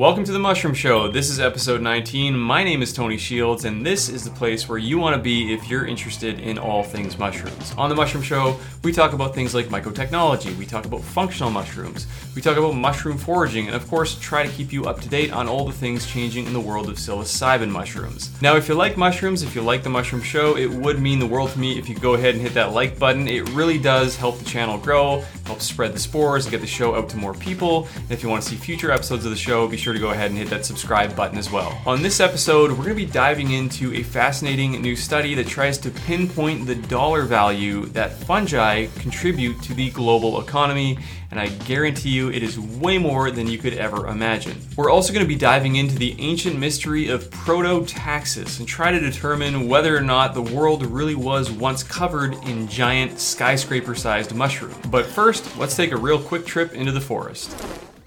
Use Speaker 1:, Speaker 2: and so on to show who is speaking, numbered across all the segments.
Speaker 1: Welcome to the Mushroom Show. This is episode 19. My name is Tony Shields, and this is the place where you want to be if you're interested in all things mushrooms. On the Mushroom Show, we talk about things like mycotechnology, we talk about functional mushrooms, we talk about mushroom foraging, and of course, try to keep you up to date on all the things changing in the world of psilocybin mushrooms. Now, if you like mushrooms, if you like the Mushroom Show, it would mean the world to me if you go ahead and hit that like button. It really does help the channel grow, help spread the spores, and get the show out to more people. And if you want to see future episodes of the show, be sure to go ahead and hit that subscribe button as well. On this episode, we're going to be diving into a fascinating new study that tries to pinpoint the dollar value that fungi contribute to the global economy, and I guarantee you it is way more than you could ever imagine. We're also going to be diving into the ancient mystery of proto-taxus and try to determine whether or not the world really was once covered in giant skyscraper-sized mushrooms. But first, let's take a real quick trip into the forest.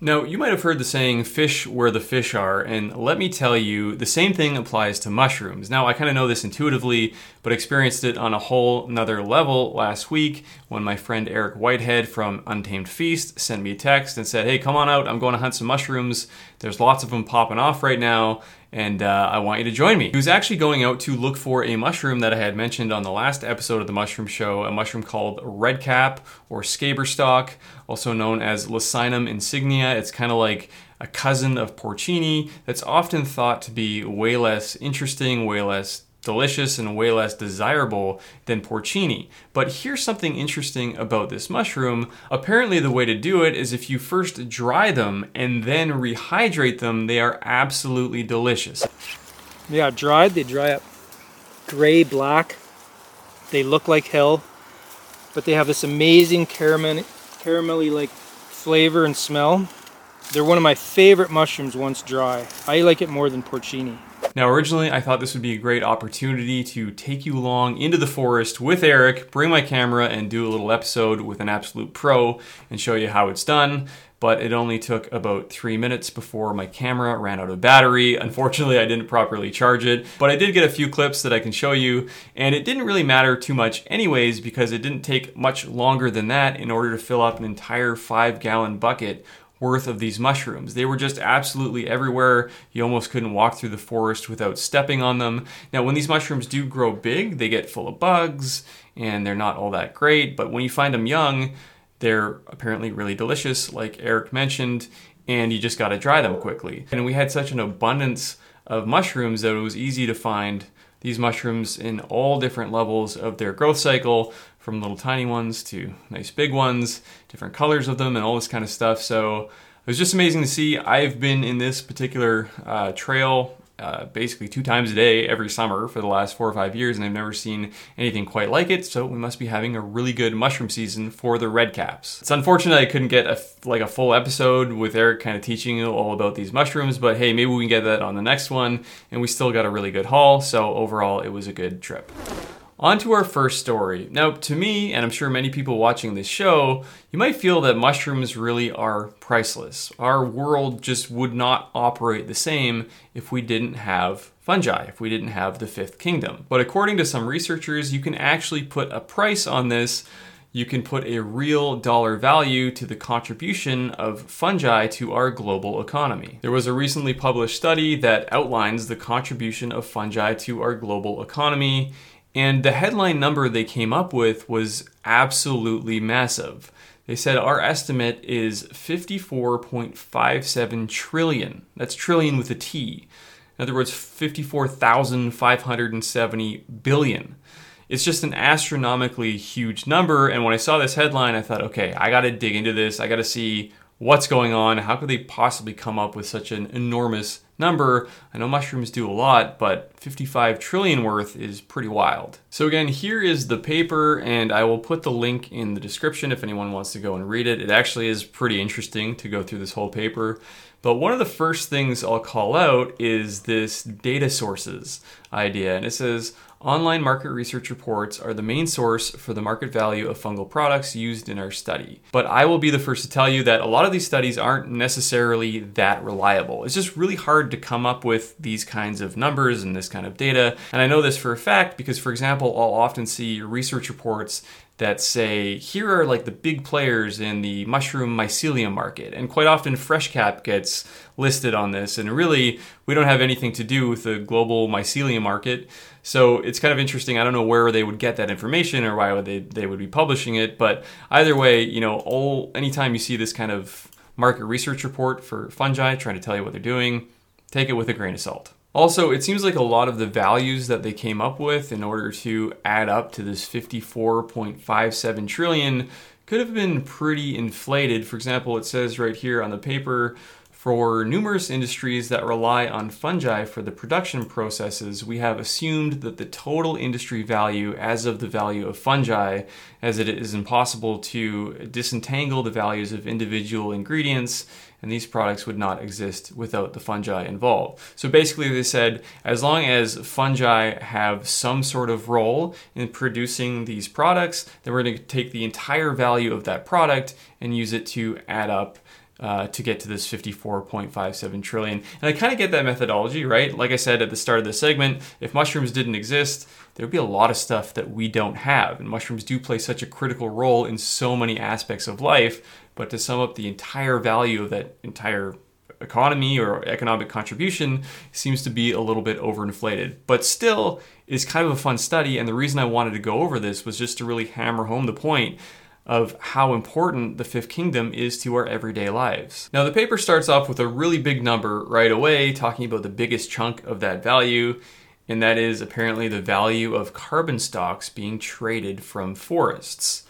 Speaker 1: Now, you might have heard the saying, fish where the fish are, and let me tell you, the same thing applies to mushrooms. Now, I kind of know this intuitively, but experienced it on a whole nother level last week when my friend Eric Whitehead from Untamed Feast sent me a text and said, Hey, come on out, I'm going to hunt some mushrooms. There's lots of them popping off right now and uh, I want you to join me. He was actually going out to look for a mushroom that I had mentioned on the last episode of the Mushroom Show, a mushroom called redcap or scaber stalk, also known as Leccinum insigne. It's kind of like a cousin of porcini that's often thought to be way less interesting, way less delicious and way less desirable than porcini. But here's something interesting about this mushroom. Apparently, the way to do it is if you first dry them and then rehydrate them, they are absolutely delicious.
Speaker 2: Yeah, dried, they dry up gray black. They look like hell, but they have this amazing caramel, caramelly like flavor and smell. They're one of my favorite mushrooms once dry. I like it more than porcini.
Speaker 1: Now, originally, I thought this would be a great opportunity to take you along into the forest with Eric, bring my camera, and do a little episode with an absolute pro and show you how it's done. But it only took about three minutes before my camera ran out of battery. Unfortunately, I didn't properly charge it, but I did get a few clips that I can show you, and it didn't really matter too much, anyways, because it didn't take much longer than that in order to fill up an entire five gallon bucket worth of these mushrooms. They were just absolutely everywhere. You almost couldn't walk through the forest without stepping on them. Now, when these mushrooms do grow big, they get full of bugs and they're not all that great. But when you find them young, they're apparently really delicious, like Eric mentioned, and you just got to dry them quickly. And we had such an abundance of mushrooms that it was easy to find these mushrooms in all different levels of their growth cycle, from little tiny ones to nice big ones, different colors of them, and all this kind of stuff. So it was just amazing to see. I've been in this particular uh, trail uh, basically two times a day every summer for the last four or five years, and I've never seen anything quite like it. So we must be having a really good mushroom season for the red caps. It's unfortunate I couldn't get a, like a full episode with Eric kind of teaching you all about these mushrooms, but hey, maybe we can get that on the next one. And we still got a really good haul. So overall, it was a good trip. On to our first story. Now, to me, and I'm sure many people watching this show, you might feel that mushrooms really are priceless. Our world just would not operate the same if we didn't have fungi, if we didn't have the fifth kingdom. But according to some researchers, you can actually put a price on this. You can put a real dollar value to the contribution of fungi to our global economy. There was a recently published study that outlines the contribution of fungi to our global economy and the headline number they came up with was absolutely massive. They said our estimate is 54.57 trillion. That's trillion with a T. In other words, 54,570 billion. It's just an astronomically huge number. And when I saw this headline, I thought, okay, I got to dig into this. I got to see what's going on. How could they possibly come up with such an enormous number. I know mushrooms do a lot, but 55 trillion worth is pretty wild. So again, here is the paper and I will put the link in the description if anyone wants to go and read it. It actually is pretty interesting to go through this whole paper. But one of the first things I'll call out is this data sources idea. And it says online market research reports are the main source for the market value of fungal products used in our study. But I will be the first to tell you that a lot of these studies aren't necessarily that reliable. It's just really hard to come up with these kinds of numbers and this kind of data. And I know this for a fact because, for example, I'll often see research reports that say here are like the big players in the mushroom mycelium market. And quite often FreshCap gets listed on this and really we don't have anything to do with the global mycelium market. So it's kind of interesting. I don't know where they would get that information or why would they, they would be publishing it but either way you know all anytime you see this kind of market research report for fungi trying to tell you what they're doing take it with a grain of salt also, it seems like a lot of the values that they came up with in order to add up to this 54.57 trillion could have been pretty inflated. For example, it says right here on the paper for numerous industries that rely on fungi for the production processes, we have assumed that the total industry value as of the value of fungi, as it is impossible to disentangle the values of individual ingredients, and these products would not exist without the fungi involved. So basically, they said as long as fungi have some sort of role in producing these products, then we're going to take the entire value of that product and use it to add up uh, to get to this 54.57 trillion. And I kind of get that methodology, right? Like I said at the start of the segment, if mushrooms didn't exist, there would be a lot of stuff that we don't have. And mushrooms do play such a critical role in so many aspects of life. But to sum up the entire value of that entire economy or economic contribution seems to be a little bit overinflated. But still, is kind of a fun study. And the reason I wanted to go over this was just to really hammer home the point of how important the fifth kingdom is to our everyday lives. Now, the paper starts off with a really big number right away, talking about the biggest chunk of that value, and that is apparently the value of carbon stocks being traded from forests.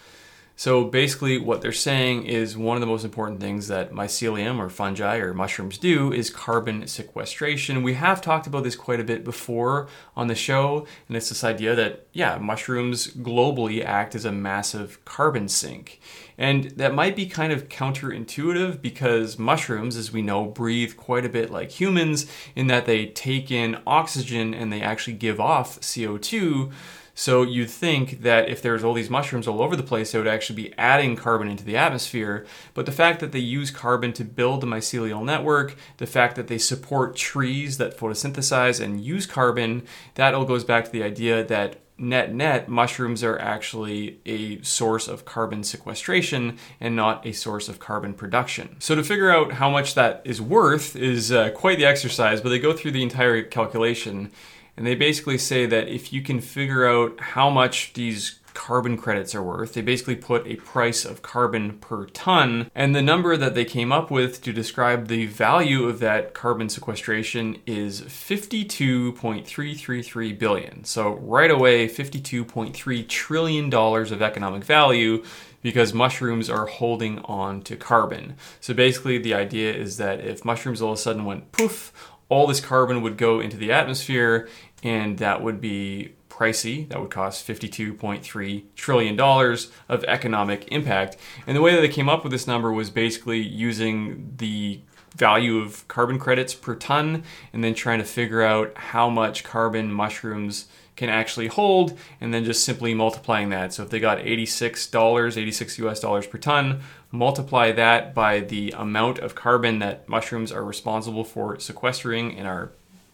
Speaker 1: So basically, what they're saying is one of the most important things that mycelium or fungi or mushrooms do is carbon sequestration. We have talked about this quite a bit before on the show, and it's this idea that, yeah, mushrooms globally act as a massive carbon sink. And that might be kind of counterintuitive because mushrooms, as we know, breathe quite a bit like humans in that they take in oxygen and they actually give off CO2. So you'd think that if there's all these mushrooms all over the place, they would actually be adding carbon into the atmosphere. But the fact that they use carbon to build the mycelial network, the fact that they support trees that photosynthesize and use carbon, that all goes back to the idea that net net mushrooms are actually a source of carbon sequestration and not a source of carbon production so to figure out how much that is worth is uh, quite the exercise but they go through the entire calculation and they basically say that if you can figure out how much these carbon credits are worth. They basically put a price of carbon per ton, and the number that they came up with to describe the value of that carbon sequestration is 52.333 billion. So right away, 52.3 trillion dollars of economic value because mushrooms are holding on to carbon. So basically, the idea is that if mushrooms all of a sudden went poof, all this carbon would go into the atmosphere, and that would be pricey. That would cost $52.3 trillion of economic impact. And the way that they came up with this number was basically using the value of carbon credits per ton and then trying to figure out how much carbon mushrooms can actually hold and then just simply multiplying that. So if they got $86, 86 US dollars per ton, multiply that by the amount of carbon that mushrooms are responsible for sequestering in our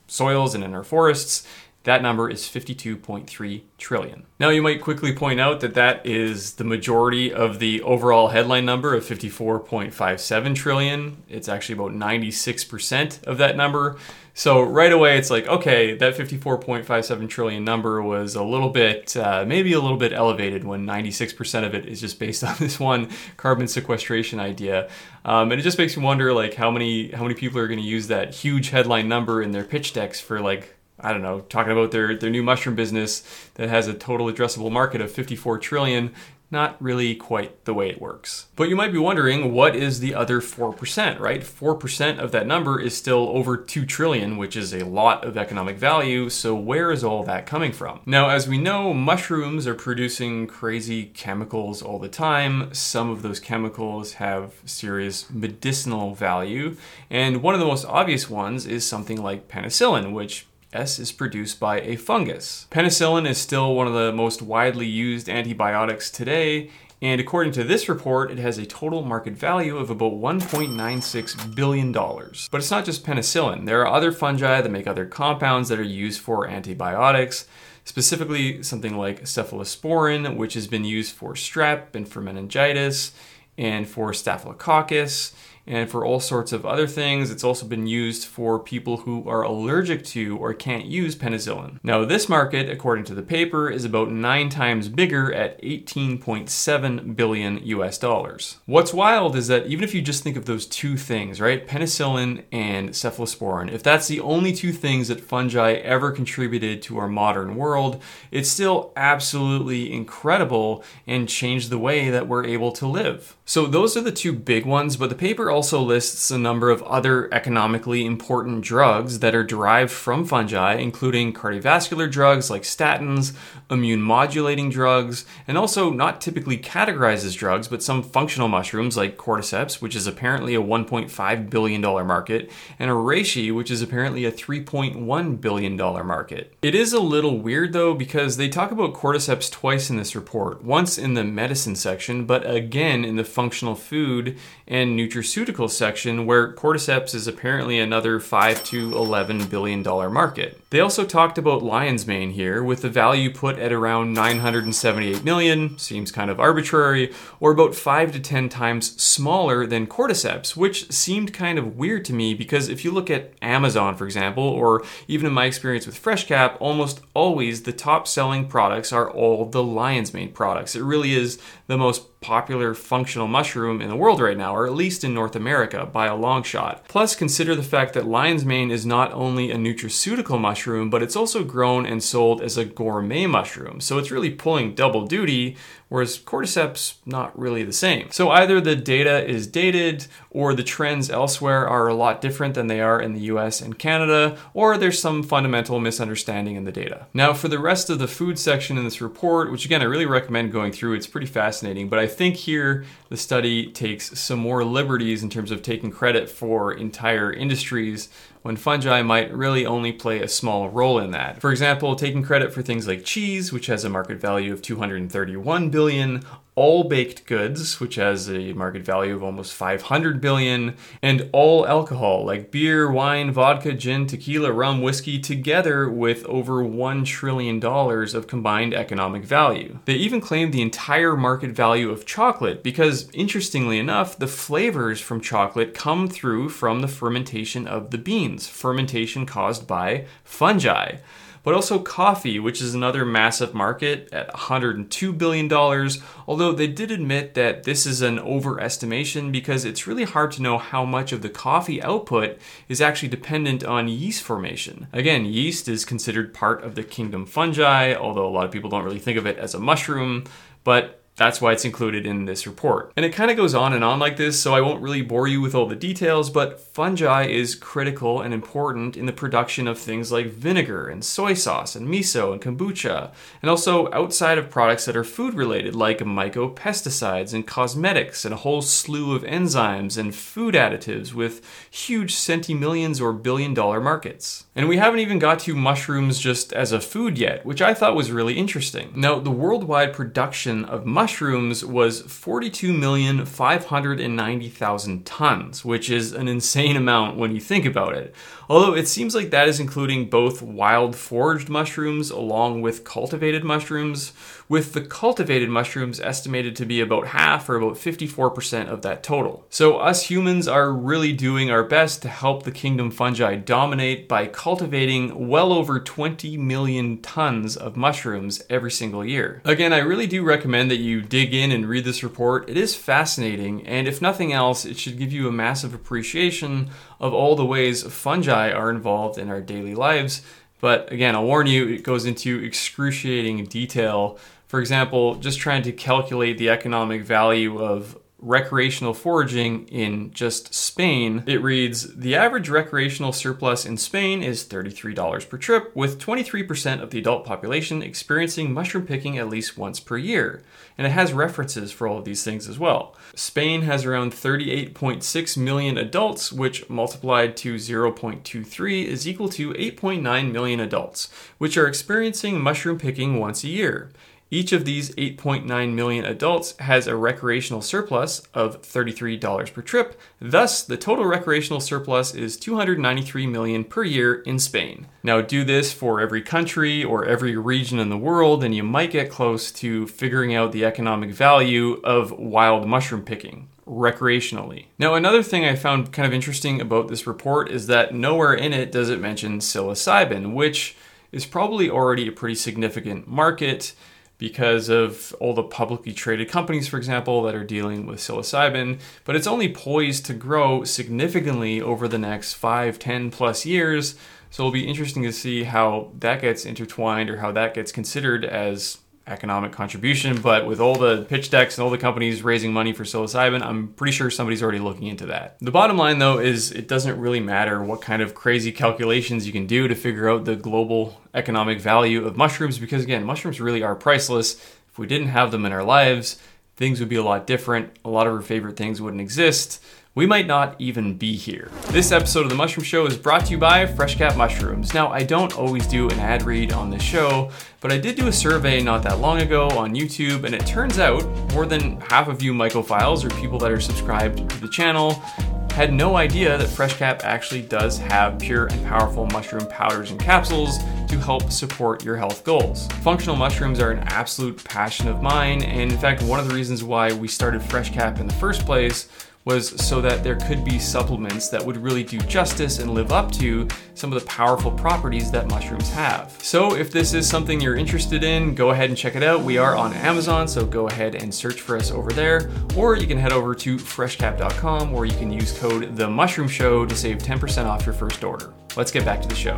Speaker 1: soils and in our forests, that number is 52.3 trillion. Now, you might quickly point out that that is the majority of the overall headline number of 54.57 trillion. It's actually about 96% of that number. So, right away, it's like, okay, that 54.57 trillion number was a little bit, uh, maybe a little bit elevated when 96% of it is just based on this one carbon sequestration idea. Um, and it just makes me wonder, like, how many how many people are going to use that huge headline number in their pitch decks for like I don't know, talking about their, their new mushroom business that has a total addressable market of 54 trillion. Not really quite the way it works. But you might be wondering, what is the other 4%, right? 4% of that number is still over 2 trillion, which is a lot of economic value. So where is all that coming from? Now, as we know, mushrooms are producing crazy chemicals all the time. Some of those chemicals have serious medicinal value. And one of the most obvious ones is something like penicillin, which S is produced by a fungus. Penicillin is still one of the most widely used antibiotics today, And according to this report, it has a total market value of about $1.96 billion. But it's not just penicillin. There are other fungi that make other compounds that are used for antibiotics, specifically something like cephalosporin, which has been used for strep and for meningitis and for staphylococcus and for all sorts of other things. It's also been used for people who are allergic to or can't use penicillin. Now, this market, according to the paper, is about nine times bigger at 18.7 billion US dollars. What's wild is that even if you just think of those two things, right, penicillin and cephalosporin, if that's the only two things that fungi ever contributed to our modern world, it's still absolutely incredible and changed the way that we're able to live. So, those are the two big ones, but the paper also lists a number of other economically important drugs that are derived from fungi, including cardiovascular drugs like statins, immune modulating drugs, and also not typically categorized as drugs, but some functional mushrooms like cordyceps, which is apparently a $1.5 billion market, and reishi, which is apparently a $3.1 billion market. It is a little weird though, because they talk about cordyceps twice in this report once in the medicine section, but again in the functional food and nutraceutical section, where cordyceps is apparently another 5 to 11 billion dollar market. They also talked about lion's mane here, with the value put at around 978 million, seems kind of arbitrary, or about 5 to 10 times smaller than cordyceps, which seemed kind of weird to me because if you look at Amazon, for example, or even in my experience with FreshCap, almost always the top selling products are all the lion's mane products. It really is the most popular functional mushroom in the world right now, or at least in North America by a long shot. Plus, consider the fact that lion's mane is not only a nutraceutical mushroom, but it's also grown and sold as a gourmet mushroom. So it's really pulling double duty whereas cordyceps not really the same. So either the data is dated or the trends elsewhere are a lot different than they are in the US and Canada, or there's some fundamental misunderstanding in the data. Now for the rest of the food section in this report, which again I really recommend going through, it's pretty fascinating, but I think here the study takes some more liberties in terms of taking credit for entire industries when fungi might really only play a small role in that. For example, taking credit for things like cheese, which has a market value of 231 billion, all baked goods, which has a market value of almost 500 billion, and all alcohol like beer, wine, vodka, gin, tequila, rum, whiskey together with over 1 trillion dollars of combined economic value. They even claim the entire market value of chocolate because interestingly enough, the flavors from chocolate come through from the fermentation of the beans, fermentation caused by fungi but also coffee, which is another massive market at $102 billion. Although they did admit that this is an overestimation because it's really hard to know how much of the coffee output is actually dependent on yeast formation. Again, yeast is considered part of the kingdom fungi, although a lot of people don't really think of it as a mushroom, but that's why it's included in this report. And it kind of goes on and on like this, so I won't really bore you with all the details, but fungi is critical and important in the production of things like vinegar and soy sauce and miso and kombucha, and also outside of products that are food related like mycopesticides and cosmetics and a whole slew of enzymes and food additives with huge centimillions or billion dollar markets. And we haven't even got to mushrooms just as a food yet, which I thought was really interesting. Now, the worldwide production of mushrooms mushrooms was 42,590,000 tons, which is an insane amount when you think about it. Although it seems like that is including both wild foraged mushrooms along with cultivated mushrooms, with the cultivated mushrooms estimated to be about half or about 54% of that total. So, us humans are really doing our best to help the kingdom fungi dominate by cultivating well over 20 million tons of mushrooms every single year. Again, I really do recommend that you dig in and read this report. It is fascinating, and if nothing else, it should give you a massive appreciation of all the ways fungi are involved in our daily lives. But again, I'll warn you, it goes into excruciating detail. For example, just trying to calculate the economic value of recreational foraging in just Spain, it reads The average recreational surplus in Spain is $33 per trip, with 23% of the adult population experiencing mushroom picking at least once per year. And it has references for all of these things as well. Spain has around 38.6 million adults, which multiplied to 0.23 is equal to 8.9 million adults, which are experiencing mushroom picking once a year. Each of these 8.9 million adults has a recreational surplus of $33 per trip. Thus, the total recreational surplus is 293 million per year in Spain. Now, do this for every country or every region in the world, and you might get close to figuring out the economic value of wild mushroom picking recreationally. Now, another thing I found kind of interesting about this report is that nowhere in it does it mention psilocybin, which is probably already a pretty significant market because of all the publicly traded companies, for example, that are dealing with psilocybin, but it's only poised to grow significantly over the next 5, 10 plus years. So it'll be interesting to see how that gets intertwined or how that gets considered as economic contribution. But with all the pitch decks and all the companies raising money for psilocybin, I'm pretty sure somebody's already looking into that. The bottom line, though, is it doesn't really matter what kind of crazy calculations you can do to figure out the global economic value of mushrooms, because again, mushrooms really are priceless. If we didn't have them in our lives, things would be a lot different. A lot of our favorite things wouldn't exist we might not even be here. This episode of The Mushroom Show is brought to you by Fresh FreshCap Mushrooms. Now, I don't always do an ad read on this show, but I did do a survey not that long ago on YouTube, and it turns out more than half of you mycophiles or people that are subscribed to the channel had no idea that FreshCap actually does have pure and powerful mushroom powders and capsules to help support your health goals. Functional mushrooms are an absolute passion of mine, and in fact, one of the reasons why we started FreshCap in the first place was so that there could be supplements that would really do justice and live up to some of the powerful properties that mushrooms have. So if this is something you're interested in, go ahead and check it out. We are on Amazon, so go ahead and search for us over there, or you can head over to freshcap.com where you can use code the mushroom show to save 10% off your first order. Let's get back to the show.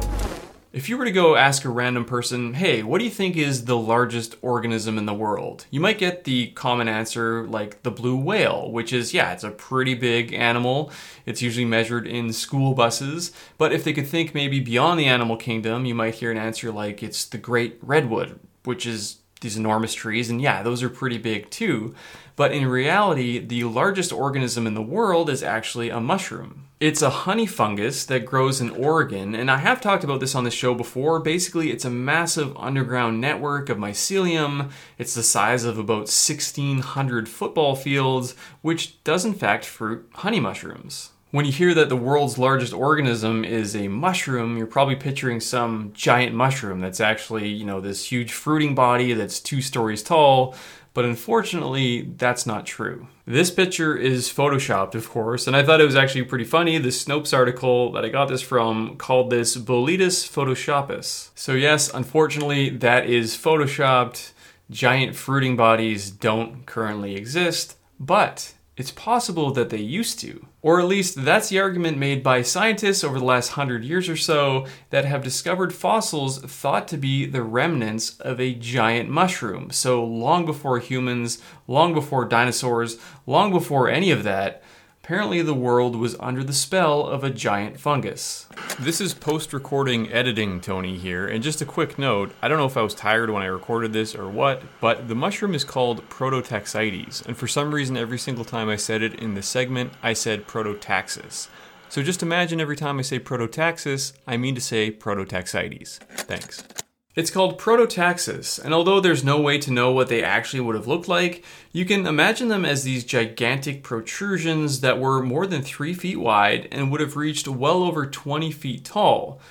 Speaker 1: If you were to go ask a random person, hey, what do you think is the largest organism in the world? You might get the common answer like the blue whale, which is, yeah, it's a pretty big animal. It's usually measured in school buses. But if they could think maybe beyond the animal kingdom, you might hear an answer like it's the great redwood, which is these enormous trees. And yeah, those are pretty big too. But in reality, the largest organism in the world is actually a mushroom. It's a honey fungus that grows in Oregon, and I have talked about this on the show before. Basically, it's a massive underground network of mycelium. It's the size of about 1,600 football fields, which does in fact fruit honey mushrooms. When you hear that the world's largest organism is a mushroom, you're probably picturing some giant mushroom that's actually, you know, this huge fruiting body that's two stories tall but unfortunately, that's not true. This picture is photoshopped, of course, and I thought it was actually pretty funny. The Snopes article that I got this from called this Boletus photoshoppus. So, yes, unfortunately, that is photoshopped. Giant fruiting bodies don't currently exist, but it's possible that they used to. Or at least that's the argument made by scientists over the last hundred years or so that have discovered fossils thought to be the remnants of a giant mushroom. So long before humans, long before dinosaurs, long before any of that, Apparently, the world was under the spell of a giant fungus. This is post recording editing, Tony here, and just a quick note I don't know if I was tired when I recorded this or what, but the mushroom is called Prototaxites, and for some reason, every single time I said it in this segment, I said Prototaxis. So just imagine every time I say Prototaxis, I mean to say Prototaxites. Thanks. It's called Prototaxis, and although there's no way to know what they actually would have looked like, you can imagine them as these gigantic protrusions that were more than 3 feet wide and would have reached well over 20 feet tall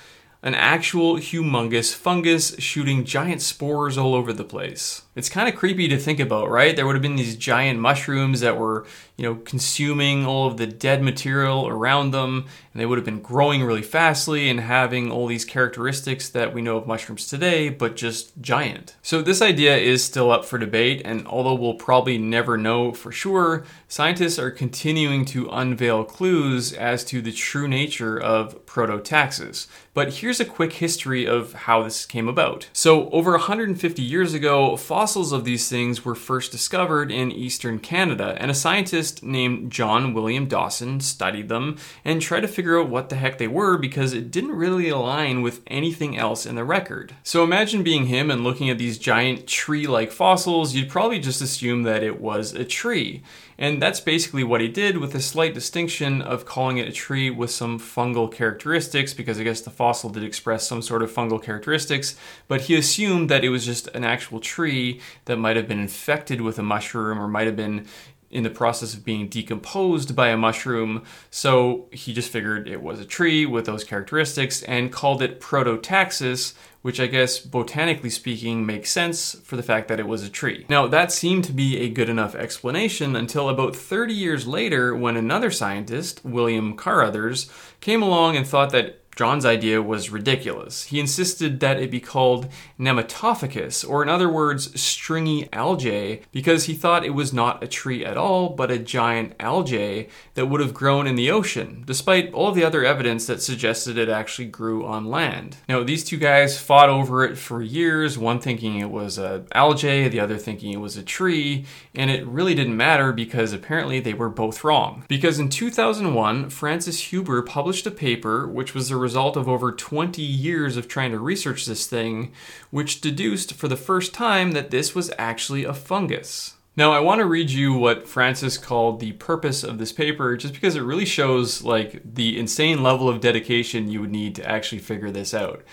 Speaker 1: an actual humongous fungus shooting giant spores all over the place. It's kind of creepy to think about, right? There would have been these giant mushrooms that were, you know, consuming all of the dead material around them, and they would have been growing really fastly and having all these characteristics that we know of mushrooms today, but just giant. So this idea is still up for debate, and although we'll probably never know for sure, scientists are continuing to unveil clues as to the true nature of Prototaxis. But here's a quick history of how this came about. So, over 150 years ago, fossils of these things were first discovered in eastern Canada, and a scientist named John William Dawson studied them and tried to figure out what the heck they were because it didn't really align with anything else in the record. So, imagine being him and looking at these giant tree like fossils, you'd probably just assume that it was a tree. And that's basically what he did with a slight distinction of calling it a tree with some fungal characteristics, because I guess the fossil did express some sort of fungal characteristics, but he assumed that it was just an actual tree that might have been infected with a mushroom or might have been in the process of being decomposed by a mushroom. So he just figured it was a tree with those characteristics and called it Prototaxis, which I guess botanically speaking makes sense for the fact that it was a tree. Now, that seemed to be a good enough explanation until about 30 years later when another scientist, William Carruthers, came along and thought that John's idea was ridiculous. He insisted that it be called Nematophycus, or in other words, stringy algae, because he thought it was not a tree at all, but a giant algae that would have grown in the ocean, despite all the other evidence that suggested it actually grew on land. Now, these two guys fought over it for years, one thinking it was a algae, the other thinking it was a tree, and it really didn't matter because apparently they were both wrong. Because in 2001, Francis Hueber published a paper which was the result of over 20 years of trying to research this thing, which deduced for the first time that this was actually a fungus. Now, I want to read you what Francis called the purpose of this paper just because it really shows like the insane level of dedication you would need to actually figure this out.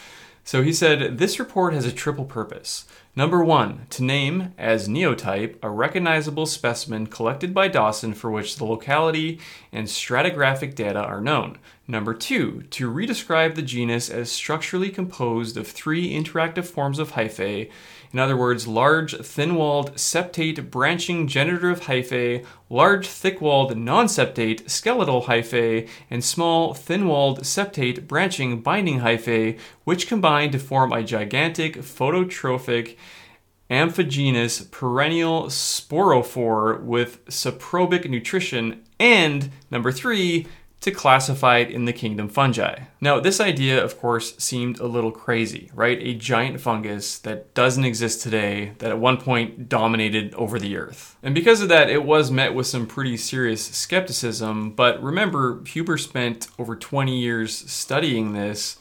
Speaker 1: So he said, This report has a triple purpose. Number one, to name as neotype a recognizable specimen collected by Dawson for which the locality and stratigraphic data are known. Number two, to redescribe the genus as structurally composed of three interactive forms of hyphae, in other words, large, thin walled, septate branching generative hyphae, large, thick walled, non septate skeletal hyphae, and small, thin walled, septate branching binding hyphae, which combine to form a gigantic phototrophic amphigenous perennial sporophore with saprobic nutrition, and number three, to classify it in the kingdom fungi. Now, this idea, of course, seemed a little crazy, right? A giant fungus that doesn't exist today, that at one point dominated over the earth. And because of that, it was met with some pretty serious skepticism. But remember, Hueber spent over 20 years studying this.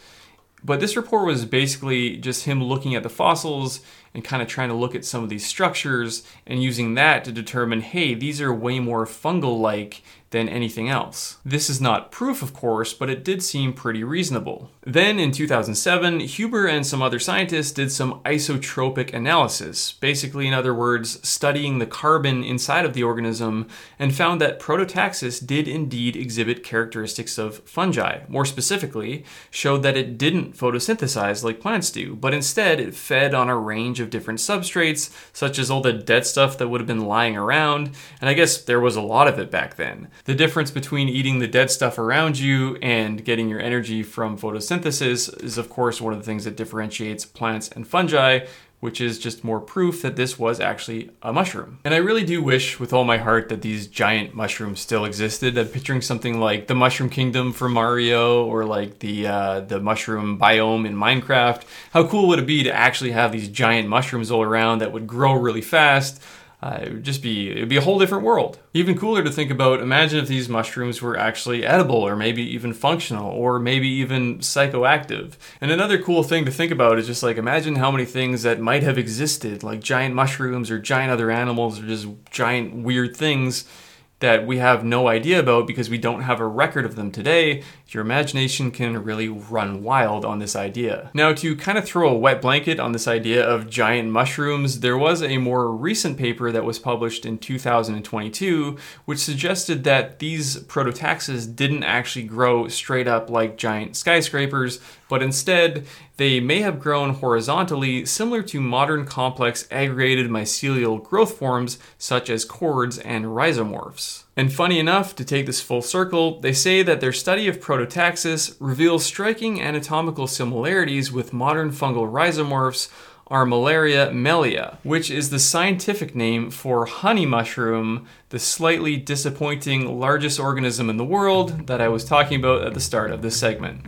Speaker 1: But this report was basically just him looking at the fossils and kind of trying to look at some of these structures and using that to determine hey, these are way more fungal like than anything else. This is not proof, of course, but it did seem pretty reasonable. Then in 2007, Hueber and some other scientists did some isotopic analysis, basically, in other words, studying the carbon inside of the organism, and found that Prototaxis did indeed exhibit characteristics of fungi. More specifically, showed that it didn't photosynthesize like plants do, but instead it fed on a range of different substrates, such as all the dead stuff that would have been lying around, and I guess there was a lot of it back then. The difference between eating the dead stuff around you and getting your energy from photosynthesis is, of course, one of the things that differentiates plants and fungi, which is just more proof that this was actually a mushroom. And I really do wish with all my heart that these giant mushrooms still existed. I'm picturing something like the Mushroom Kingdom from Mario or like the uh, the mushroom biome in Minecraft. How cool would it be to actually have these giant mushrooms all around that would grow really fast? Uh, it would just be it would be a whole different world. Even cooler to think about. Imagine if these mushrooms were actually edible, or maybe even functional, or maybe even psychoactive. And another cool thing to think about is just like imagine how many things that might have existed, like giant mushrooms or giant other animals, or just giant weird things that we have no idea about because we don't have a record of them today, your imagination can really run wild on this idea. Now, to kind of throw a wet blanket on this idea of giant mushrooms, there was a more recent paper that was published in 2022 which suggested that these prototaxis didn't actually grow straight up like giant skyscrapers, but instead they may have grown horizontally, similar to modern complex aggregated mycelial growth forms such as cords and rhizomorphs. And funny enough, to take this full circle, they say that their study of Prototaxis reveals striking anatomical similarities with modern fungal rhizomorphs Armillaria mellea, which is the scientific name for honey mushroom, the slightly disappointing largest organism in the world that I was talking about at the start of this segment.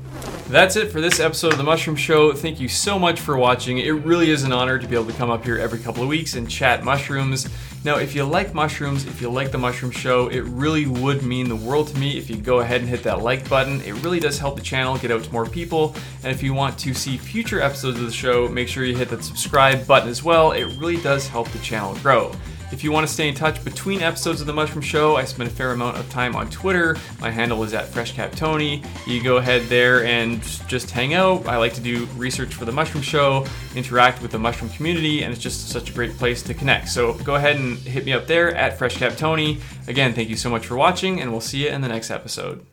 Speaker 1: That's it for this episode of The Mushroom Show. Thank you so much for watching. It really is an honor to be able to come up here every couple of weeks and chat mushrooms. Now, if you like mushrooms, if you like The Mushroom Show, it really would mean the world to me if you go ahead and hit that like button. It really does help the channel get out to more people. And if you want to see future episodes of the show, make sure you hit that subscribe button as well. It really does help the channel grow. If you want to stay in touch between episodes of The Mushroom Show, I spend a fair amount of time on Twitter. My handle is at FreshCapTony. You go ahead there and just hang out. I like to do research for The Mushroom Show, interact with the mushroom community, and it's just such a great place to connect. So go ahead and hit me up there at FreshCapTony. Again, thank you so much for watching, and we'll see you in the next episode.